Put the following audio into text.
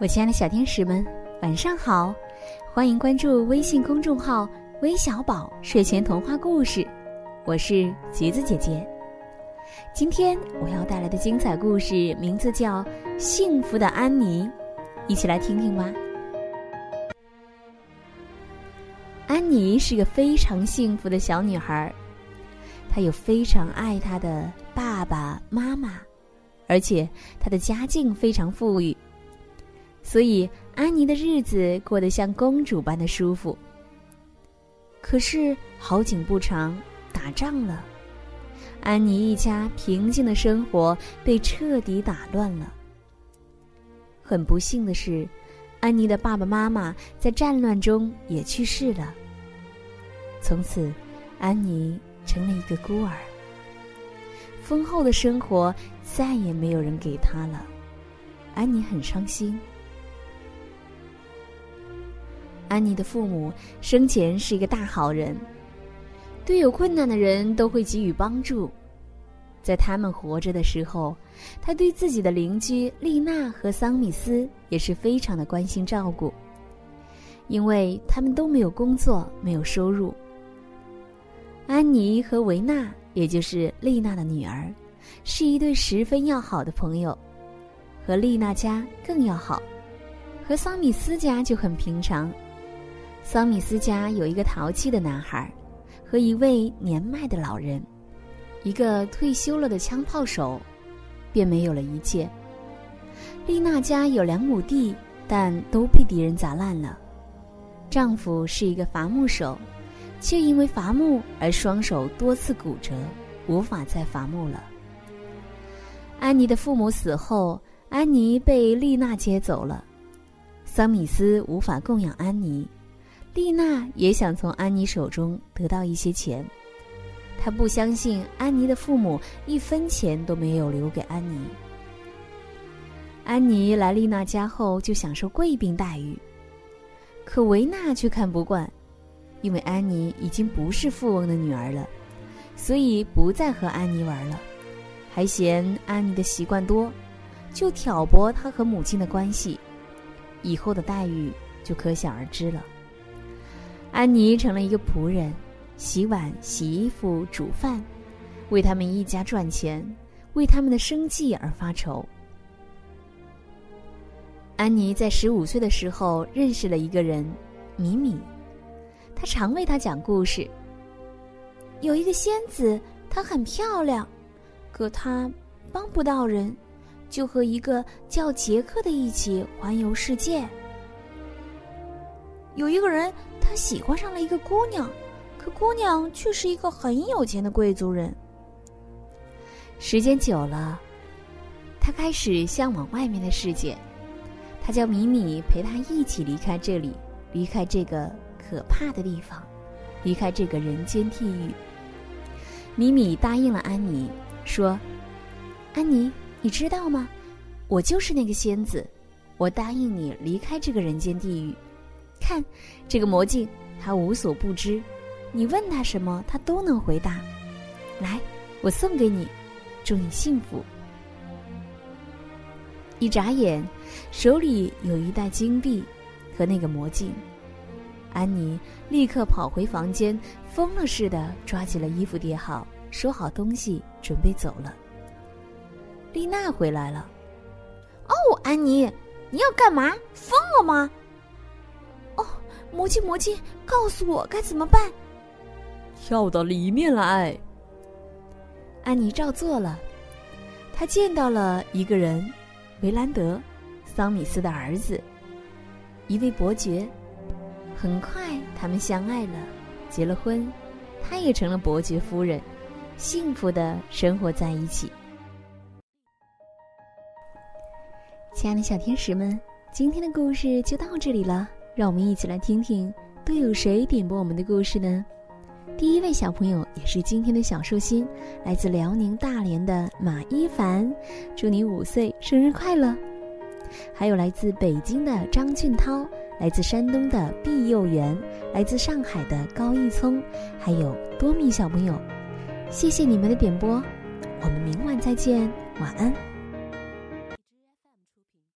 我亲爱的小天使们，晚上好！欢迎关注微信公众号“微小宝睡前童话故事”，我是橘子姐姐。今天我要带来的精彩故事名字叫《幸福的安妮》，一起来听听吧。安妮是个非常幸福的小女孩，她有非常爱她的爸爸妈妈，而且她的家境非常富裕。所以，安妮的日子过得像公主般的舒服。可是好景不长，打仗了，安妮一家平静的生活被彻底打乱了。很不幸的是，安妮的爸爸妈妈在战乱中也去世了。从此，安妮成了一个孤儿。丰厚的生活再也没有人给她了，安妮很伤心。安妮的父母生前是一个大好人，对有困难的人都会给予帮助。在他们活着的时候，他对自己的邻居丽娜和桑米斯也是非常的关心照顾，因为他们都没有工作，没有收入。安妮和维娜，也就是丽娜的女儿，是一对十分要好的朋友，和丽娜家更要好，和桑米斯家就很平常。桑米斯家有一个淘气的男孩，和一位年迈的老人，一个退休了的枪炮手，便没有了一切。丽娜家有两亩地，但都被敌人砸烂了。丈夫是一个伐木手，却因为伐木而双手多次骨折，无法再伐木了。安妮的父母死后，安妮被丽娜接走了。桑米斯无法供养安妮。丽娜也想从安妮手中得到一些钱，她不相信安妮的父母一分钱都没有留给安妮。安妮来丽娜家后就享受贵宾待遇，可维娜却看不惯，因为安妮已经不是富翁的女儿了，所以不再和安妮玩了，还嫌安妮的习惯多，就挑拨她和母亲的关系，以后的待遇就可想而知了。安妮成了一个仆人，洗碗、洗衣服、煮饭，为他们一家赚钱，为他们的生计而发愁。安妮在十五岁的时候认识了一个人，米米，他常为他讲故事。有一个仙子，她很漂亮，可她帮不到人，就和一个叫杰克的一起环游世界。有一个人。他喜欢上了一个姑娘，可姑娘却是一个很有钱的贵族人。时间久了，他开始向往外面的世界。他叫米米陪他一起离开这里，离开这个可怕的地方，离开这个人间地狱。米米答应了安妮，说：“安妮，你知道吗？我就是那个仙子，我答应你离开这个人间地狱。”看，这个魔镜，他无所不知，你问他什么，他都能回答。来，我送给你，祝你幸福。一眨眼，手里有一袋金币和那个魔镜，安妮立刻跑回房间，疯了似的抓起了衣服叠好，收好东西，准备走了。丽娜回来了。哦，安妮，你要干嘛？疯了吗？魔镜，魔镜，告诉我该怎么办？跳到里面来。安妮照做了。她见到了一个人，维兰德，桑米斯的儿子，一位伯爵。很快，他们相爱了，结了婚，她也成了伯爵夫人，幸福的生活在一起。亲爱的小天使们，今天的故事就到这里了。让我们一起来听听，都有谁点播我们的故事呢？第一位小朋友也是今天的小寿星，来自辽宁大连的马一凡，祝你五岁生日快乐！还有来自北京的张俊涛，来自山东的毕幼元，来自上海的高一聪，还有多米小朋友，谢谢你们的点播，我们明晚再见，晚安。